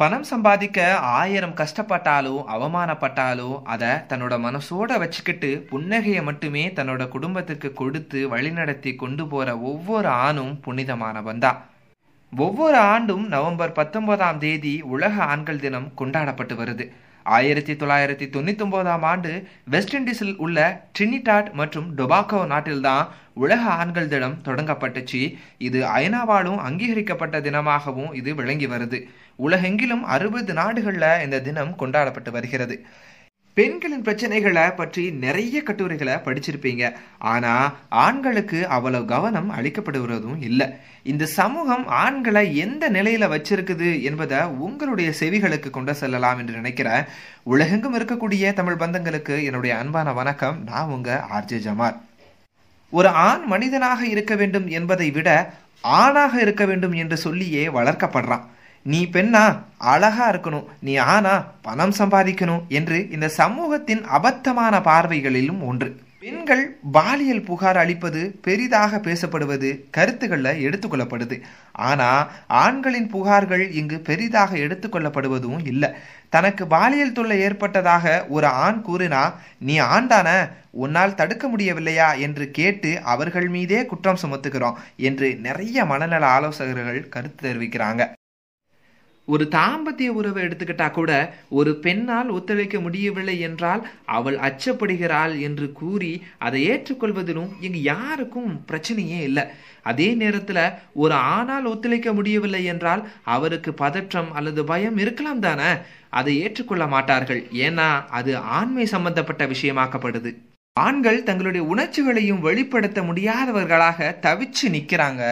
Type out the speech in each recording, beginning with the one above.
பணம் சம்பாதிக்க ஆயிரம் கஷ்டப்பட்டாலோ அவமானப்பட்டாலோ அதை தன்னோட மனசோட வச்சுக்கிட்டு புன்னகையை மட்டுமே தன்னோட குடும்பத்துக்கு கொடுத்து வழிநடத்தி கொண்டு போற ஒவ்வொரு ஆணும் புனிதமானவன் தான். ஒவ்வொரு ஆண்டும் நவம்பர் பத்தொன்பதாம் தேதி உலக ஆண்கள் தினம் கொண்டாடப்பட்டு வருது. ஆயிரத்தி தொள்ளாயிரத்தி தொண்ணூத்தி ஒன்பதாம் ஆண்டு வெஸ்ட் இண்டீஸில் உள்ள ட்ரினிடாட் மற்றும் டொபாக்கோ நாட்டில்தான் உலக ஆண்கள் தினம் தொடங்கப்பட்டுச்சு. இது ஐநாவாலும் அங்கீகரிக்கப்பட்ட தினமாகவும் இது விளங்கி வருது. உலகெங்கிலும் அறுபது நாடுகளில் இந்த தினம் கொண்டாடப்பட்டு வருகிறது. பெண்களின் பிரச்சனைகளை பற்றி நிறைய கட்டுரைகளை படிச்சிருப்பீங்க. ஆனா ஆண்களுக்கு அவ்வளவு கவனம் அளிக்கப்படுவதும் இல்லை. இந்த சமூகம் ஆண்களை எந்த நிலையில வச்சிருக்குது என்பதை உங்களுடைய செவிகளுக்கு கொண்டு செல்லலாம் என்று நினைக்கிறேன். உலகெங்கும் இருக்கக்கூடிய தமிழ் பந்தங்களுக்கு என்னுடைய அன்பான வணக்கம். நான் உங்க ஆர்ஜே ஜமார் ஒரு ஆண் மனிதனாக இருக்க வேண்டும் என்பதை விட ஆணாக இருக்க வேண்டும் என்று சொல்லியே வளர்க்கப்படுறான். நீ பெண்ணா அழகா இருக்கணும். நீ ஆனா பணம் சம்பாதிக்கணும் என்று இந்த சமூகத்தின் அபத்தமான பார்வைகளிலும் ஒன்று. பெண்கள் பாலியல் புகார் அளிப்பது பெரிதாக பேசப்படுவது கருத்துக்களில் எடுத்துக்கொள்ளப்படுது. ஆனா ஆண்களின் புகார்கள் இங்கு பெரிதாக எடுத்துக்கொள்ளப்படுவதும் இல்லை. தனக்கு பாலியல் தொல்லை ஏற்பட்டதாக ஒரு ஆண் கூறினா நீ ஆண்டான உன்னால் தடுக்க முடியவில்லையா? என்று கேட்டு அவர்கள் மீதே குற்றம் சுமத்துகிறோம் என்று நிறைய மனநல ஆலோசகர்கள் கருத்து தெரிவிக்கிறாங்க. ஒரு தாம்பத்திய உறவை எடுத்துக்கிட்டா கூட ஒரு பெண்ணால் ஒத்துழைக்க முடியவில்லை என்றால் அவள் அச்சப்படுகிறாள் என்று கூறி அதை ஏற்றுக்கொள்வதிலும் இங்கு யாருக்கும் பிரச்சனையே இல்லை. அதே நேரத்தில் ஒரு ஆணால் ஒத்துழைக்க முடியவில்லை என்றால் அவருக்கு பதற்றம் அல்லது பயம் இருக்கலாம் தானே? அதை ஏற்றுக்கொள்ள மாட்டார்கள். ஏன்னா அது ஆண்மை சம்பந்தப்பட்ட விஷயமாக்கப்படுது. ஆண்கள் தங்களுடைய உணர்ச்சிகளையும் வெளிப்படுத்த முடியாதவர்களாக தவிச்சு நிற்கிறாங்க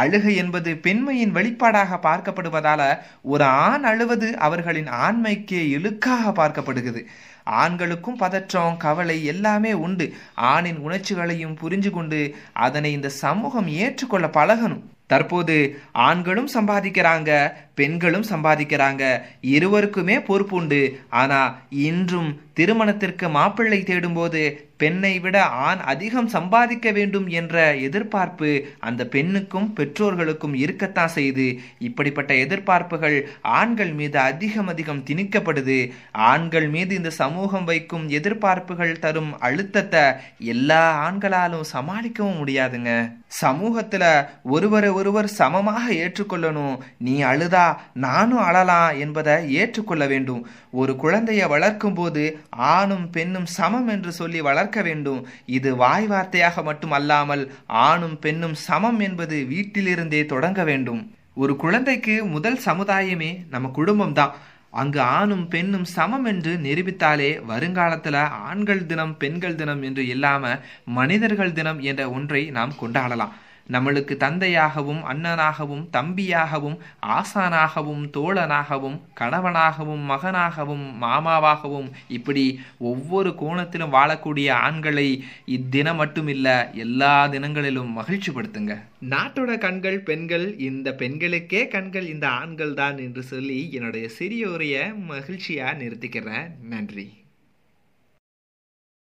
அழுகை என்பது பெண்மையின் வெளிப்பாடாக பார்க்கப்படுவதால ஒரு ஆண் அழுவது அவர்களின் ஆண்மைக்கே இழுக்காக பார்க்கப்படுகிறது. ஆண்களுக்கும் பதற்றம் கவலை எல்லாமே உண்டு. ஆணின் உணர்ச்சிகளையும் புரிஞ்சு கொண்டு அதனை இந்த சமூகம் ஏற்றுக்கொள்ள பழகணும். தற்போது ஆண்களும் சம்பாதிக்கிறாங்க பெண்களும் சம்பாதிக்கிறாங்க. இருவருக்குமே பொறுப்புண்டு. ஆனா இன்றும் திருமணத்திற்கு மாப்பிள்ளை தேடும்போது பெண்ணை விட ஆண் அதிகம் சம்பாதிக்க வேண்டும் என்ற எதிர்பார்ப்பு அந்த பெண்ணுக்கும் பெற்றோர்களுக்கும் இருக்கத்தான் செய்து. இப்படிப்பட்ட எதிர்பார்ப்புகள் ஆண்கள் மீது அதிகம் அதிகம் திணிக்கப்படுது. ஆண்கள் மீது இந்த சமூகம் வைக்கும் எதிர்பார்ப்புகள் தரும் அழுத்தத்தை எல்லா ஆண்களாலும் சமாளிக்கவும் முடியாதுங்க. சமூகத்துல ஒருவரை ஒருவர் சமமாக ஏற்றுக்கொள்ளணும் நீ அழுதா நானும் அழலாம் என்பதை ஏற்றுக்கொள்ள வேண்டும். ஒரு குழந்தையை வளர்க்கும் போது ஆணும் பெண்ணும் சமம் என்று சொல்லி வளர்க்க வேண்டும். இது வாய் வார்த்தையாக மட்டும் அல்லாமல் ஆணும் பெண்ணும் சமம் என்பது வீட்டிலிருந்தே தொடங்க வேண்டும். ஒரு குழந்தைக்கு முதல் சமுதாயமே நம்ம குடும்பம் தான் அங்கு ஆணும் பெண்ணும் சமம் என்று நிரூபித்தாலே வருங்காலத்துல ஆண்கள் தினம் பெண்கள் தினம் என்று இல்லாம மனிதர்கள் தினம் என்ற ஒன்றை நாம் கொண்டாடலாம். நம்மளுக்கு தந்தையாகவும் அண்ணனாகவும் தம்பியாகவும் ஆசானாகவும் தோழனாகவும் கணவனாகவும் மகனாகவும் மாமாவாகவும் இப்படி ஒவ்வொரு கோணத்திலும் வாழக்கூடிய ஆண்களை இத்தினம் மட்டுமில்ல எல்லா தினங்களிலும் மகிழ்ச்சிப்படுத்துங்க. நாட்டோட கண்கள் பெண்கள் இந்த பெண்களுக்கே கண்கள் இந்த ஆண்கள் தான் என்று சொல்லி என்னுடைய சிறிய உரையை மகிழ்ச்சியா நிறுத்திக்கிறேன். நன்றி.